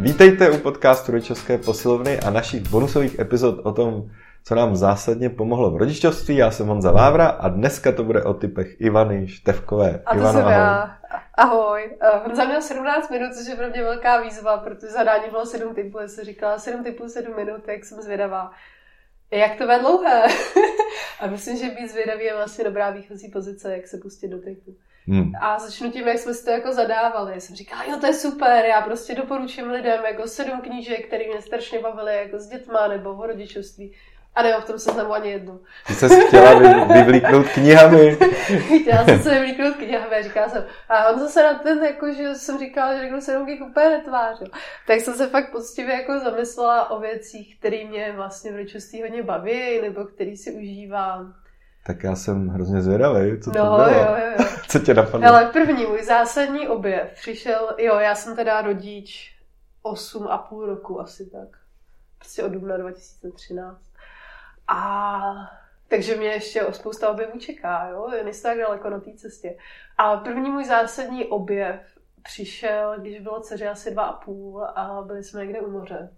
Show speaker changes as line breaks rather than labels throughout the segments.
Vítejte u podcastu Rodičovské posilovny a našich bonusových epizod o tom, co nám zásadně pomohlo v rodičovství. Já jsem Honza Vávra a dneska to bude o typech Ivany Števkové.
A to
Ivano,
jsem
ahoj.
já. Ahoj. Uh, Honza měl 17 minut, což je pro mě velká výzva, protože zadání bylo 7 typů, já jsem říkala 7 typů, 7 minut, tak jsem zvědavá. Jak to bude dlouhé? a myslím, že být zvědavý je vlastně dobrá výchozí pozice, jak se pustit do typu.
Hmm.
A začnu tím, jak jsme si to jako zadávali. Já jsem říkala, jo, to je super, já prostě doporučím lidem jako sedm knížek, které mě strašně bavily jako s dětma nebo o rodičovství. A nemám v tom seznamu ani jednu.
Ty jsi chtěla vy, vyvlíknout knihami.
Chtěla jsem se vylíknout knihami a říkala jsem, a on zase na ten, jako, že jsem říkala, že řeknu sedm knih úplně netvářil. Tak jsem se fakt poctivě jako zamyslela o věcích, které mě vlastně v rodičovství hodně baví, nebo který si užívám.
Tak já jsem hrozně zvědavý, co to
No,
bylo.
jo, jo, jo.
Co tě napadlo?
Ale první můj zásadní objev přišel, jo, já jsem teda rodič 8 a půl roku asi tak. Prostě od dubna 2013. A takže mě ještě o spousta objevů čeká, jo, nejste tak daleko na té cestě. A první můj zásadní objev přišel, když bylo dceři asi dva a půl a byli jsme někde u moře.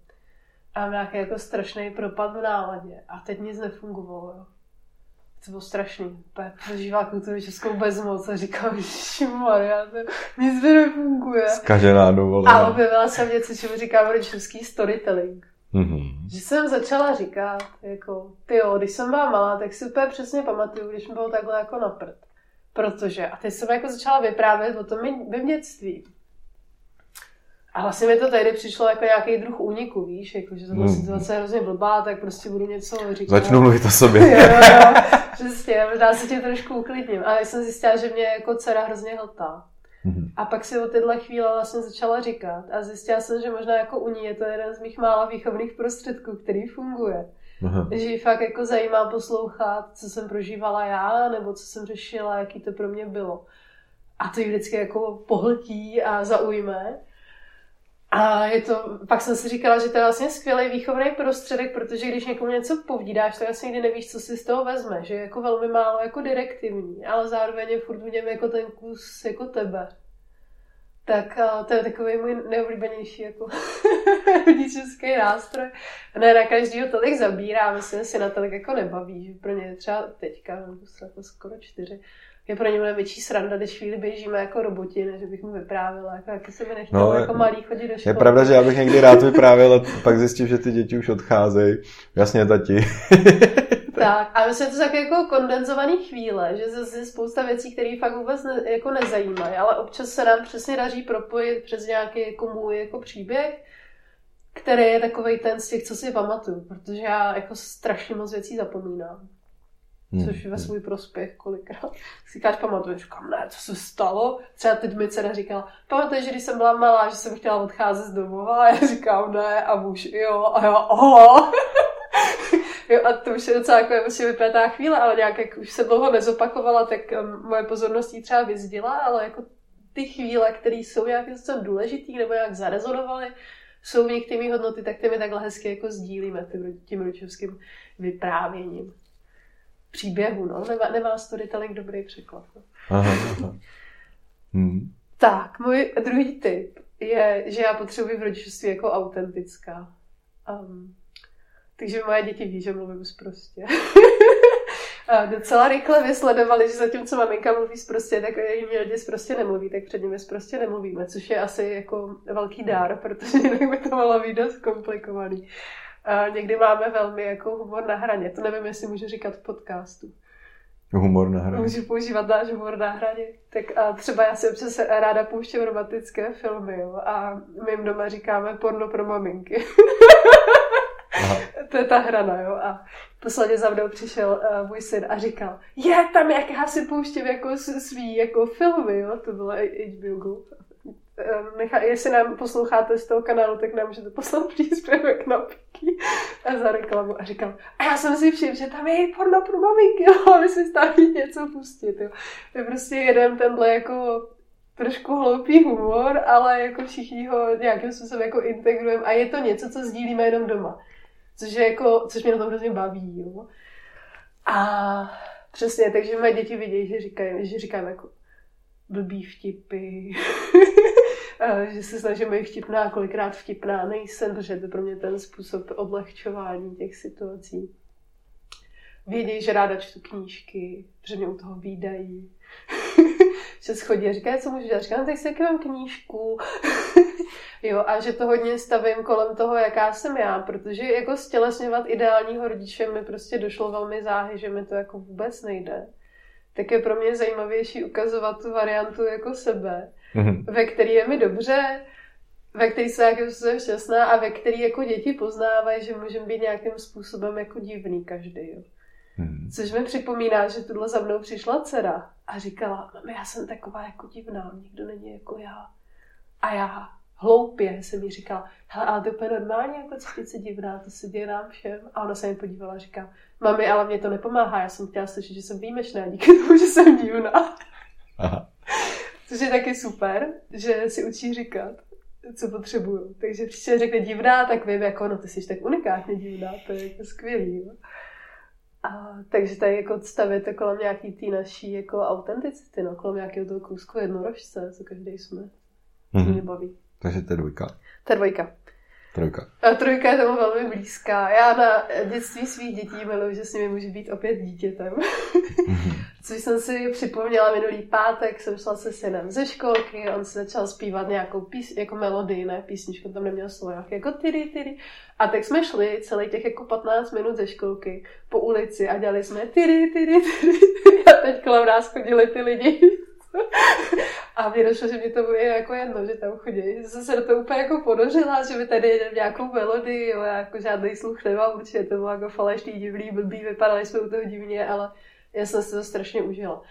A nějaký jako strašný propad v náladě. A teď nic nefungovalo, jo. To bylo strašný. Úplně prožívá kulturu českou bezmoc a říkám, Maria, to nic mi nefunguje.
Zkažená
A
dovolená.
objevila jsem něco, čemu říkám rodičovský storytelling.
Mhm.
Že jsem začala říkat, jako, ty jo, když jsem byla malá, tak si úplně přesně pamatuju, když mi bylo takhle jako na prd. Protože, a teď jsem jako začala vyprávět o tom mým dětství. A vlastně mi to tehdy přišlo jako nějaký druh úniku, víš, jako, že to byla
Hmm.
situace hrozně blbá, tak prostě budu něco říkat.
Začnu mluvit o sobě.
jo, jo, jo, přesně, možná se tě trošku uklidním. Ale jsem zjistila, že mě jako dcera hrozně hltá.
Mhm.
A pak si o tyhle chvíle vlastně začala říkat a zjistila jsem, že možná jako u ní je to jeden z mých mála výchovných prostředků, který funguje.
Aha.
Že ji fakt jako zajímá poslouchat, co jsem prožívala já, nebo co jsem řešila, jaký to pro mě bylo. A to ji vždycky jako pohltí a zaujme. A je to, pak jsem si říkala, že to je vlastně skvělý výchovný prostředek, protože když někomu něco povídáš, tak vlastně nikdy nevíš, co si z toho vezme, že je jako velmi málo jako direktivní, ale zároveň je furt v něm jako ten kus jako tebe. Tak a to je takový můj nejoblíbenější jako rodičovský nástroj. Ne na každýho tolik zabírá, myslím, si na tolik jako nebaví, že pro ně třeba teďka, no, jako skoro čtyři, je pro ně mnohem větší sranda, když chvíli běžíme jako roboti, než bych mu vyprávěla, jako, jak se mi nechtělo
No,
jako malý chodit do
Je
školy.
pravda, že já bych někdy rád vyprávěl a pak zjistím, že ty děti už odcházejí. Jasně, tati.
Tak, a myslím, že to jsou také jako kondenzované chvíle, že zase je spousta věcí, které fakt vůbec ne, jako nezajímají, ale občas se nám přesně daří propojit přes nějaký jako můj jako příběh, který je takový ten z těch, co si pamatuju, protože já jako strašně moc věcí zapomínám. Což je ve svůj prospěch kolikrát. Si říkáš, pamatuješ, říkám, ne, co se stalo? Třeba teď mi dcera říkala, pamatuješ, že když jsem byla malá, že jsem chtěla odcházet z domova? A já říkám, ne, a muž, jo, a já, oho. jo, a to už je docela jako prostě vypětá chvíle, ale nějak, jak už se dlouho nezopakovala, tak um, moje pozornost jí třeba vyzdila, ale jako ty chvíle, které jsou nějakým způsobem důležitý nebo nějak zarezonovaly, jsou v nich ty hodnoty, tak ty my takhle hezky jako sdílíme tím, tím rodičovským vyprávěním příběhu, no. Nemá, nemá storytelling dobrý překlad. No.
Aha, aha. Hmm.
Tak, můj druhý tip je, že já potřebuji v rodičovství jako autentická. Um, takže moje děti ví, že mluvím prostě. A docela rychle vysledovali, že zatímco maminka mluví prostě, tak jiní lidi prostě nemluví, tak před nimi prostě nemluvíme, což je asi jako velký dár, protože jinak by to mohlo být dost komplikovaný. A někdy máme velmi jako humor na hraně, to nevím, jestli můžu říkat v podcastu.
Humor na hraně.
Můžu používat náš humor na hraně. Tak a třeba já si občas ráda pouštím romantické filmy, jo, a my jim doma říkáme porno pro maminky.
Aha.
to je ta hrana, jo. A posledně za mnou přišel uh, můj syn a říkal, je tam, jak já si pouštím jako svý jako filmy, jo. To bylo HBO Go. Eh, Nechá, jestli nám posloucháte z toho kanálu, tak nám můžete poslat příspěvek na Piky a za reklamu. A říkal, a já jsem si všiml, že tam je i porno pro maminky, jo, a my si stále něco pustit, jo. Je prostě jeden tenhle jako trošku hloupý humor, ale jako všichni ho nějakým způsobem jako integrujeme a je to něco, co sdílíme jenom doma. Což, je jako, což mě na tom hrozně baví, jo. A přesně, takže moje děti vidějí, že říkají, že říkám jako blbý vtipy. že se snažím být vtipná, kolikrát vtipná nejsem, protože to pro mě ten způsob odlehčování těch situací. Vědějí, že ráda čtu knížky, že mě u toho výdají. že schodí a říkají, co můžu dělat. Říkám, no, tak si mám knížku. jo, a že to hodně stavím kolem toho, jaká jsem já, protože jako stělesňovat ideálního rodiče mi prostě došlo velmi záhy, že mi to jako vůbec nejde. Tak je pro mě zajímavější ukazovat tu variantu jako sebe, mm-hmm. ve který je mi dobře, ve který se jako jsem šťastná a ve který jako děti poznávají, že můžeme být nějakým způsobem jako divný každý. Jo. Hmm. Což mi připomíná, že tuhle za mnou přišla dcera a říkala, mami, já jsem taková jako divná, nikdo není jako já. A já hloupě jsem mi říkala, hele, ale to je úplně normálně, jako cítit se divná, to se děje nám všem. A ona se mi podívala a říká, mami, ale mě to nepomáhá, já jsem chtěla slyšet, že jsem výjimečná díky tomu, že jsem divná. Aha. Což je taky super, že si učí říkat, co potřebuju. Takže příště řekne divná, tak vím, jako, no ty jsi tak unikátně divná, to je jako skvělý. Jo? A, takže tady jako stavět kolem nějaký té naší jako autenticity, no, kolem nějakého toho kousku jednorožce, co každý jsme. Mm-hmm. Mě baví.
Takže to je dvojka.
To je dvojka.
Trojka.
A trojka je tomu velmi blízká. Já na dětství svých dětí miluji, že s nimi může být opět dítětem. Což jsem si připomněla minulý pátek, jsem šla se synem ze školky, on se začal zpívat nějakou pís, jako melodii, ne písničku, tam neměl slovo, jako tyry, tyry. A tak jsme šli celý těch jako 15 minut ze školky po ulici a dělali jsme tyry, tyry, tyry. A teď kolem nás chodili ty lidi. A mě došlo, že mě to je jako jedno, že tam chodí. Že jsem se do toho úplně jako ponořila, že mi tady jedem nějakou melodii, jo, já jako žádný sluch nemám, určitě to bylo jako falešný, divný, blbý, vypadali jsme u toho divně, ale já jsem si to strašně užila.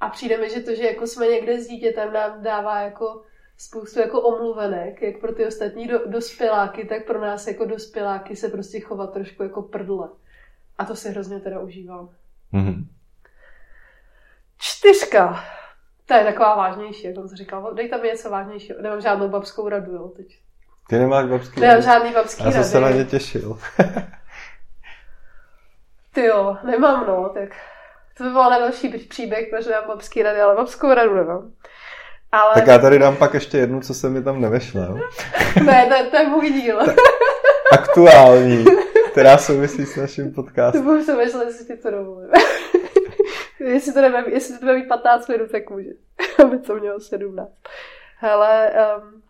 A přijde mi, že to, že jako jsme někde s dítětem, nám dává jako spoustu jako omluvenek, jak pro ty ostatní do, dospěláky, tak pro nás jako dospěláky se prostě chovat trošku jako prdle. A to si hrozně teda užívám. Mm-hmm. Čtyřka. To je taková vážnější, jak jsem říkal. Dej tam něco vážnějšího. Nemám žádnou babskou radu, jo, teď.
Ty nemáš babský
Nemám rady? žádný babský.
Já jsem se na ně těšil.
Ty jo, nemám, no, tak to by bylo další příběh, protože mám babský rady, ale babskou radu nemám.
Ale... Tak já tady dám pak ještě jednu, co se mi tam nevešla.
ne, to, to je můj díl.
Aktuální, která souvisí s naším podcastem.
To budu se vešla, jestli ti to dovolím. Jestli, to nebude, jestli to bude mít 15 minut, tak může. Aby to mělo 17. Hele, um,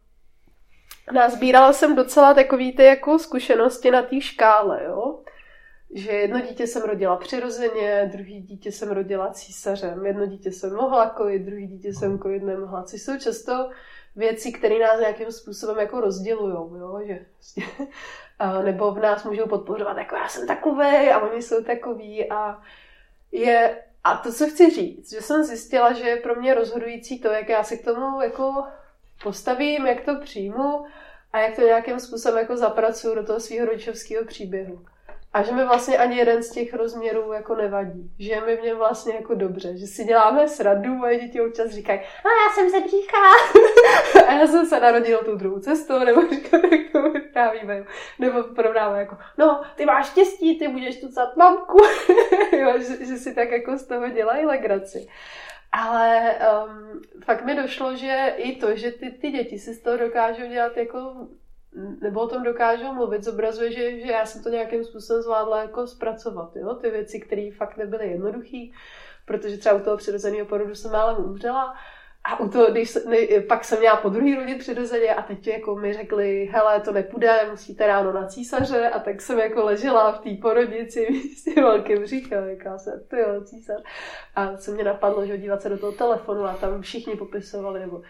nazbírala jsem docela takový ty jako zkušenosti na té škále, jo že jedno dítě jsem rodila přirozeně, druhý dítě jsem rodila císařem, jedno dítě jsem mohla kojit, druhý dítě jsem kojit nemohla, což jsou často věci, které nás nějakým způsobem jako rozdělují, jo, že prostě, nebo v nás můžou podporovat, jako já jsem takový a oni jsou takový a je, a to, co chci říct, že jsem zjistila, že je pro mě rozhodující to, jak já se k tomu jako postavím, jak to přijmu a jak to nějakým způsobem jako zapracuju do toho svého rodičovského příběhu. A že mi vlastně ani jeden z těch rozměrů jako nevadí. Že mi v něm vlastně jako dobře. Že si děláme srandu, moje děti občas říkají, a já jsem se břícha. a já jsem se narodila tou druhou cestou, nebo říkají, jak to. Nebo porovnáme jako, no, ty máš štěstí, ty budeš tucat mamku. že, že, si tak jako z toho dělají legraci. Ale um, fakt mi došlo, že i to, že ty, ty děti si z toho dokážou dělat jako nebo o tom dokážou mluvit, zobrazuje, že, že já jsem to nějakým způsobem zvládla jako zpracovat, jo? ty věci, které fakt nebyly jednoduché, protože třeba u toho přirozeného porodu jsem málem umřela a u toho, když ne, pak jsem měla po druhý rodit přirozeně a teď jako mi řekli, hele, to nepůjde, musíte ráno na císaře a tak jsem jako ležela v té porodnici s tím velkým břichem, jaká se, ty jo, císař. A co mě napadlo, že dívat se do toho telefonu a tam všichni popisovali, nebo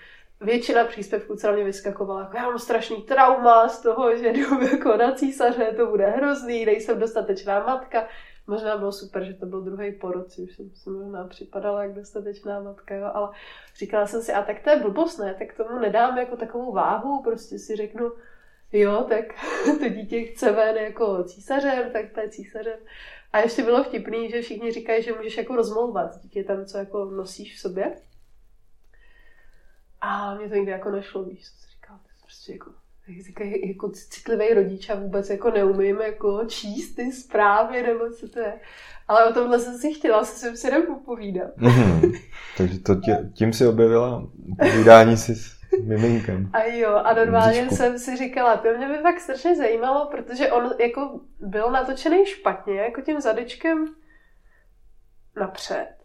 většina příspěvků, co na mě vyskakovala, jako já mám strašný trauma z toho, že jdu jako na císaře, to bude hrozný, nejsem dostatečná matka. Možná bylo super, že to byl druhý porod, už jsem si možná připadala jak dostatečná matka, jo, ale říkala jsem si, a tak to je blbost, ne, tak tomu nedám jako takovou váhu, prostě si řeknu, jo, tak to dítě chce ven jako císařem, tak to je císařem. A ještě bylo vtipný, že všichni říkají, že můžeš jako rozmlouvat s dítětem, co jako nosíš v sobě. A mě to nikdy jako nešlo, víš, co jsi říkal, to je prostě jako říkají, jako citlivý rodič a vůbec jako neumím jako číst ty zprávy nebo co to je. Ale o tomhle jsem si chtěla se svým synem popovídat.
Mm-hmm. Takže to tě, tím si objevila povídání si s Miminkem.
A jo, a normálně
Bříšku.
jsem si říkala, to mě by fakt strašně zajímalo, protože on jako byl natočený špatně, jako tím zadečkem napřed.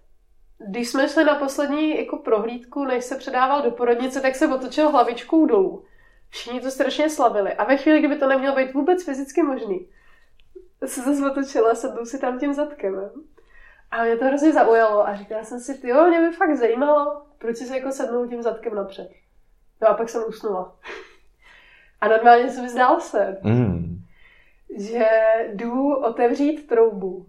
Když jsme šli na poslední jako prohlídku, než se předával do porodnice, tak se otočil hlavičkou dolů. Všichni to strašně slavili. A ve chvíli, kdyby to nemělo být vůbec fyzicky možný, se zase otočila a sednu si tam tím zadkem. A mě to hrozně zaujalo a říkala jsem si, ty jo, mě by fakt zajímalo, proč si jako sednou tím zadkem napřed. No a pak jsem usnula. A normálně se mi zdál se,
Mm.
že jdu otevřít troubu.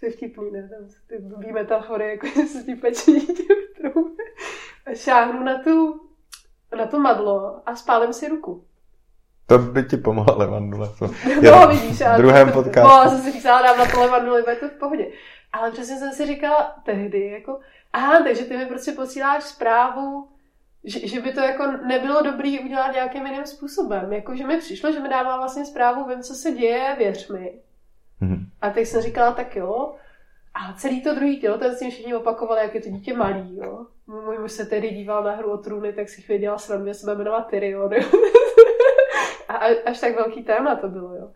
To je vtipný, ne? Tam ty blbý metafory, jako že se ti pečí šáhnu na tu, na to madlo a spálím si ruku.
To by ti pomohla levandule. To.
No, vidíš,
v druhém podcastu.
No, já jsem si říkala, dám na to levanduli, bude to v pohodě. Ale přesně jsem si říkala tehdy, jako, aha, takže ty mi prostě posíláš zprávu, že, že by to jako nebylo dobrý udělat nějakým jiným způsobem. Jako, že mi přišlo, že mi dává vlastně zprávu, vím, co se děje, věř mi.
Mhm.
A teď jsem říkala, tak jo. A celý to druhý tělo, ten s tím všichni opakovali, jak je to dítě malý, jo. Můj muž se tedy díval na hru o trůny, tak si chvíli dělal srandu, že se jmenovat Tyrion, jo. A až tak velký téma to bylo, jo.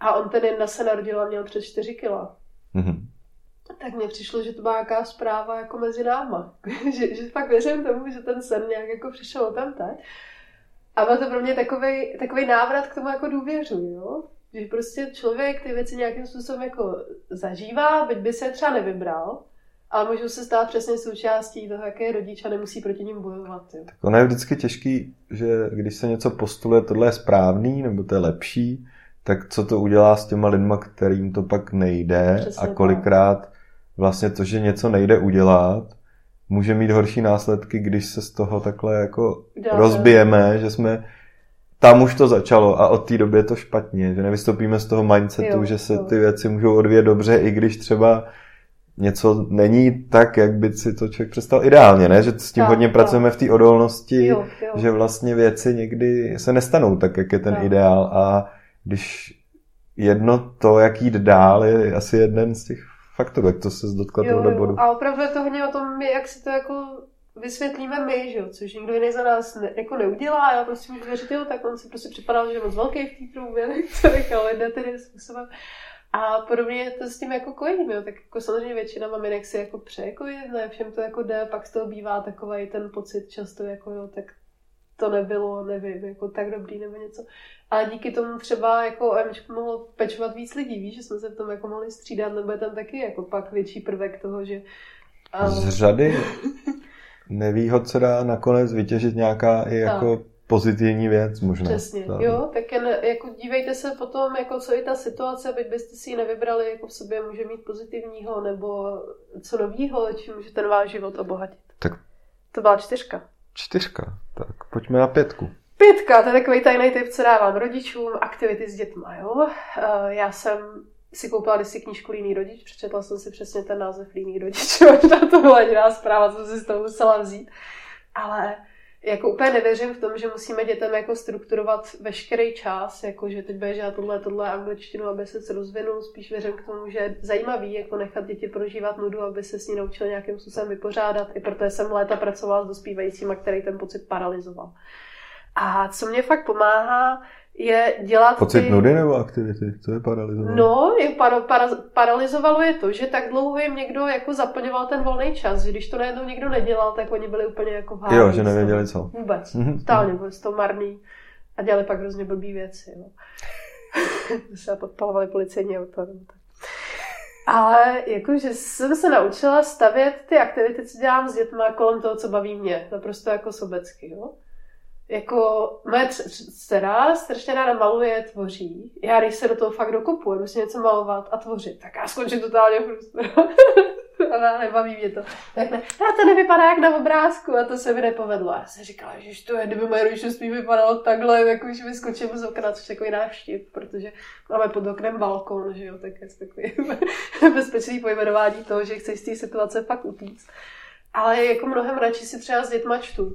A on ten jedna se narodil a měl přes 4 kila.
Mhm.
Tak mně přišlo, že to byla nějaká zpráva jako mezi náma. že, že fakt věřím tomu, že ten sen nějak jako přišel tam teď. A byl to pro mě takový, takový návrat k tomu jako důvěřu, jo. Že prostě člověk ty věci nějakým způsobem jako zažívá, byť by se třeba nevybral, ale můžou se stát přesně součástí toho, jaké rodič a nemusí proti ním bojovat. Jo.
Ono je vždycky těžký, že když se něco postuluje, tohle je správný, nebo to je lepší, tak co to udělá s těma lidma, kterým to pak nejde
Přesně
a
tak.
kolikrát vlastně to, že něco nejde udělat, může mít horší následky, když se z toho takhle jako
Uděláte-
rozbijeme, že jsme tam už to začalo a od té doby je to špatně, že nevystoupíme z toho mindsetu,
Jo,
že se
jo.
ty věci můžou odvíjet dobře, i když třeba něco není tak, jak by si to člověk představil ideálně, ne? Že s tím
Tak,
hodně
tak.
pracujeme v té odolnosti,
Jo, jo.
že vlastně věci někdy se nestanou tak, jak je ten
Tak.
ideál a když jedno to, jak jít dál, je asi jeden z těch faktorů, jak to se dotkla
Jo,
tohohle
jo.
bodu.
A opravdu je to hodně o tom, jak si to jako vysvětlíme my, že jo, což nikdo jiný za nás ne, jako neudělá. Já prostě můžu věřit, jo, tak on si prostě připadal, že je moc velký v té tak to nechal jde tedy způsobem. A podobně je to s tím jako kojením, jo, tak jako samozřejmě většina maminek si jako přeje kojit, ne všem to jako jde, pak z toho bývá takový ten pocit často jako jo, tak to nebylo, nevím, jako tak dobrý nebo něco. A díky tomu třeba jako o Emičku mohlo pečovat víc lidí, víš, že jsme se v tom jako mohli střídat, nebo je tam taky jako pak větší prvek toho, že a-
Z řady nevýhod se dá nakonec vytěžit nějaká i jako pozitivní věc možná.
Přesně,
Tak.
jo, tak jen, jako dívejte se potom, jako co je ta situace, byť byste si ji nevybrali, jako v sobě může mít pozitivního, nebo co novýho, čím může ten váš život obohatit.
Tak
To byla čtyřka.
čtyřka. Tak pojďme na pětku.
Pětka, to je takový tajný tip, co dávám rodičům, aktivity s dětma, jo. Eh, Já jsem si koupila kdysi knížku Líný rodič, přečetla jsem si přesně ten název Líný rodič, možná to byla jediná zpráva, co si z toho musela vzít. Ale jako úplně nevěřím v tom, že musíme dětem jako strukturovat veškerý čas, jako že teď bude tohle, tohle angličtinu, aby se rozvinul, spíš věřím k tomu, že je zajímavý jako nechat děti prožívat nudu, aby se s ní naučili nějakým způsobem vypořádat, i protože jsem léta pracovala s dospívajícíma, který ten pocit paralizoval. A co mě fakt pomáhá, je dělat
Pocit
ty...
nudy nebo aktivity? Co je paralizované?
No, je para, para, paralizovalo je to, že tak dlouho jim někdo jako zaplňoval ten volný čas, že když to najednou někdo nedělal, tak oni byli úplně jako v háji
Jo, že nevěděli co.
Vůbec,
Mhm.
totálně byli toho marný a dělali pak hrozně blbý věci. Jo. se podpalovali policejní auto. Ale jakože jsem se naučila stavět ty aktivity, co dělám s dětma kolem toho, co baví mě. Naprosto jako sobecky, jo. Jako moje dce- dcera strašně ráda maluje, tvoří. Já když se do toho fakt dokopu, si něco malovat a tvořit, tak já skončím totálně frustrovaná. Ale nebaví mě to. Tak ne, "A to nevypadá jak na obrázku a to se mi nepovedlo. Já jsem říkala, že to je, kdyby moje rodičovství vypadalo takhle, jako když vyskočím z okna, což je takový návštěv, protože máme pod oknem balkon, že jo, tak je takový bezpečný pojmenování toho, že chceš z té situace fakt utíct. Ale jako mnohem radši si třeba s dětma čtu.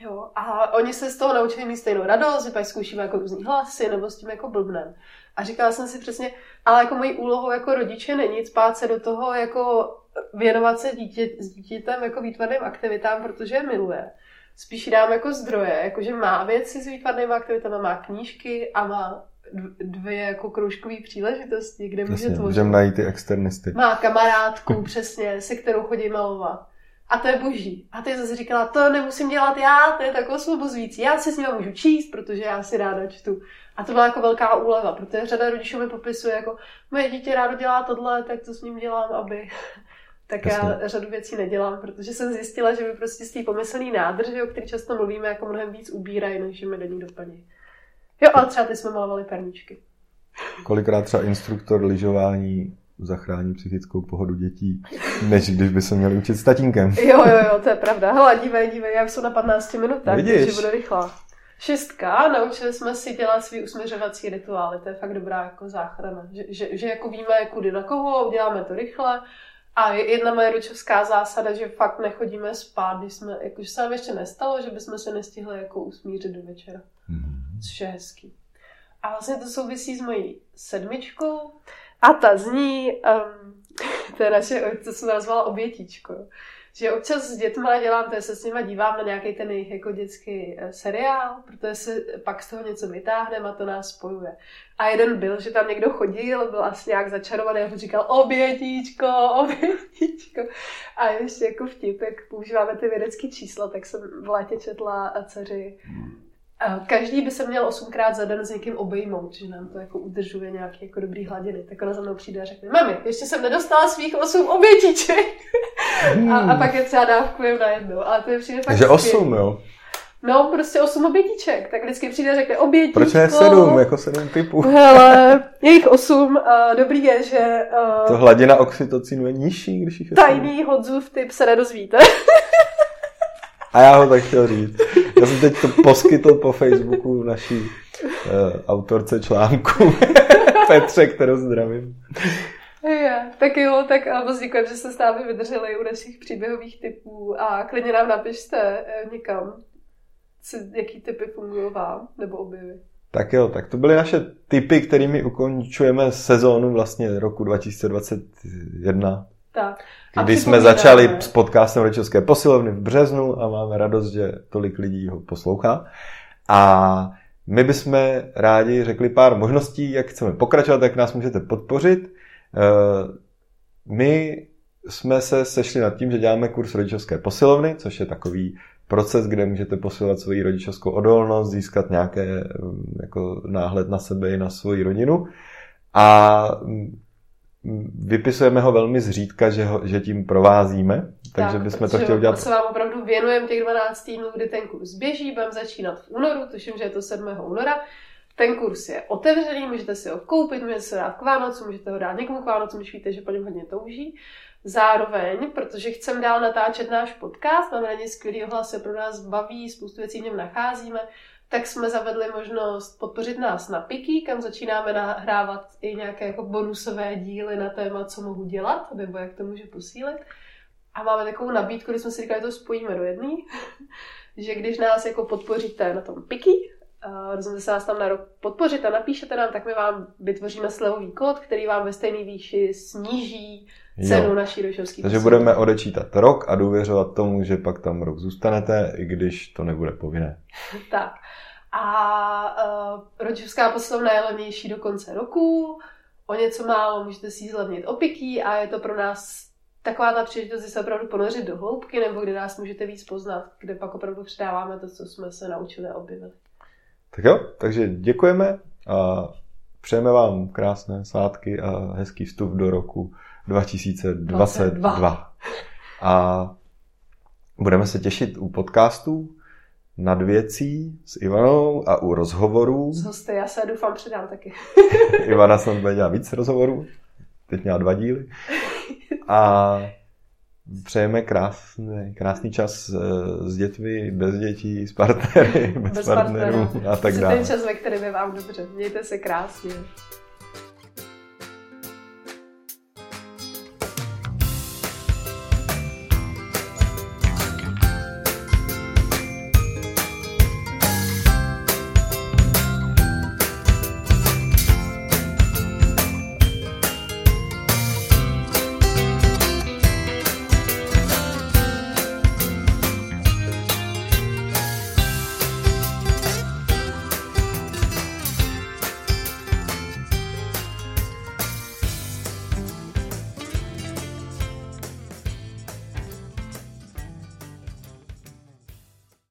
Jo, a oni se z toho naučili mít stejnou radost, že pak zkoušíme jako různý hlasy, nebo s tím jako blbnem. A říkala jsem si přesně, ale jako mojí úlohou jako rodiče není spát se do toho jako věnovat se dítě, s dítětem jako výtvarným aktivitám, protože je miluje. spíš dám jako zdroje, jakože má věci s výtvarnými aktivitami, má knížky a má dvě jako kroužkové příležitosti, kde může tvořit.
Můžeme najít ty externisty.
Má kamarádku, přesně, se kterou chodí malovat. A to je boží. A ty zase říkala, to nemusím dělat já, to je tak osvobozující. Já si s ním můžu číst, protože já si ráda čtu. A to byla jako velká úleva, protože řada rodičů mi popisuje jako, moje dítě rádo dělá tohle, tak to s ním dělám, aby... tak Jasně. já řadu věcí nedělám, protože jsem zjistila, že mi prostě z té pomyslný nádrže, o který často mluvíme, jako mnohem víc ubírají, než mi do ní doplní. Jo, ale třeba ty jsme malovali perníčky.
Kolikrát třeba instruktor lyžování zachrání psychickou pohodu dětí, než když by se měli učit s tatínkem.
Jo, jo, jo, to je pravda. Hele, dívej, dívej, já jsem na 15 minutách, takže budu rychlá. Šestka, naučili jsme si dělat svý usměřovací rituály, to je fakt dobrá jako záchrana. Že, že, že jako víme, kudy na koho, uděláme to rychle. A jedna moje ručovská zásada, že fakt nechodíme spát, když jsme, jakože se nám ještě nestalo, že bychom se nestihli jako usmířit do večera. Mm-hmm. Což je hezký. A vlastně to souvisí s mojí sedmičkou. A ta zní, um, to je naše, to jsem nazvala obětičko že občas s dětma dělám, to se s nima dívám na nějaký ten jejich jako dětský eh, seriál, protože se pak z toho něco vytáhneme a to nás spojuje. A jeden byl, že tam někdo chodil, byl asi nějak začarovaný a říkal obětíčko, obětíčko. A ještě jako vtip, jak používáme ty vědecké čísla, tak jsem v létě četla dceři Každý by se měl osmkrát za den s někým obejmout, že nám to jako udržuje nějaký jako dobrý hladiny. Tak ona za mnou přijde a řekne, mami, ještě jsem nedostala svých osm obětiček. Hmm. A, a, pak je třeba dávkujem na jednu. Ale to je přijde fakt
Takže osm, jo?
No, prostě osm obětiček. Tak vždycky přijde a řekne obětičko.
Proč ne sedm, jako sedm typů?
Hele, je jich osm. Uh, dobrý je, že... Uh,
to hladina oxytocinu je nižší, když jich je
Tajný Hodzův typ se nedozvíte.
A já ho tak chtěl říct. Já jsem teď to poskytl po Facebooku naší uh, autorce článku Petře, kterou zdravím.
Je, tak jo, tak moc děkujeme, že jste s námi vydrželi u našich příběhových typů a klidně nám napište uh, někam, co, jaký typy fungují vám, nebo objevy.
Tak jo, tak to byly naše typy, kterými ukončujeme sezónu vlastně roku 2021.
Tak.
Kdy jsme začali s podcastem Rodičovské posilovny v březnu a máme radost, že tolik lidí ho poslouchá. A my bychom rádi řekli pár možností, jak chceme pokračovat, jak nás můžete podpořit. Eh, my jsme se sešli nad tím, že děláme kurz rodičovské posilovny, což je takový proces, kde můžete posilovat svoji rodičovskou odolnost, získat nějaké mm, jako náhled na sebe i na svoji rodinu. A vypisujeme ho velmi zřídka, že, ho, že tím provázíme, takže tak, bychom to chtěli udělat.
se vám opravdu věnujeme těch 12 týdnů, kdy ten kurz běží, budeme začínat v únoru, tuším, že je to 7. února. Ten kurz je otevřený, můžete si ho koupit, můžete si ho dát k Vánocu, můžete ho dát někomu k Vánocu, když víte, že po něm hodně touží. Zároveň, protože chceme dál natáčet náš podcast, máme na ně skvělý ohlas, se pro nás baví, spoustu věcí v něm nacházíme, tak jsme zavedli možnost podpořit nás na Piki, kam začínáme nahrávat i nějaké jako bonusové díly na téma, co mohu dělat, nebo jak to může posílit. A máme takovou nabídku, kdy jsme si říkali, že to spojíme do jedné, že když nás jako podpoříte na tom Piki, rozumíte se nás tam na rok podpořit a napíšete nám, tak my vám vytvoříme slevový kód, který vám ve stejné výši sníží cenu jo. naší rodičovské
Takže budeme odečítat rok a důvěřovat tomu, že pak tam rok zůstanete, i když to nebude povinné.
tak. A uh, rodičovská poslovna je levnější do konce roku, o něco málo můžete si ji zlevnit opiký a je to pro nás taková ta příležitost, se opravdu ponořit do hloubky, nebo kde nás můžete víc poznat, kde pak opravdu předáváme to, co jsme se naučili a objevili.
Tak jo, takže děkujeme a přejeme vám krásné svátky a hezký vstup do roku 2022. 22. A budeme se těšit u podcastů nad věcí s Ivanou a u rozhovorů.
S hosty, já se doufám předám taky.
Ivana snad bude dělat víc rozhovorů. Teď měla dva díly. A přejeme krásný, krásný čas eh, s dětmi, bez dětí, s partnery, bez, bez partnerů a tak dále.
ten čas, ve kterém je vám dobře. Mějte se krásně.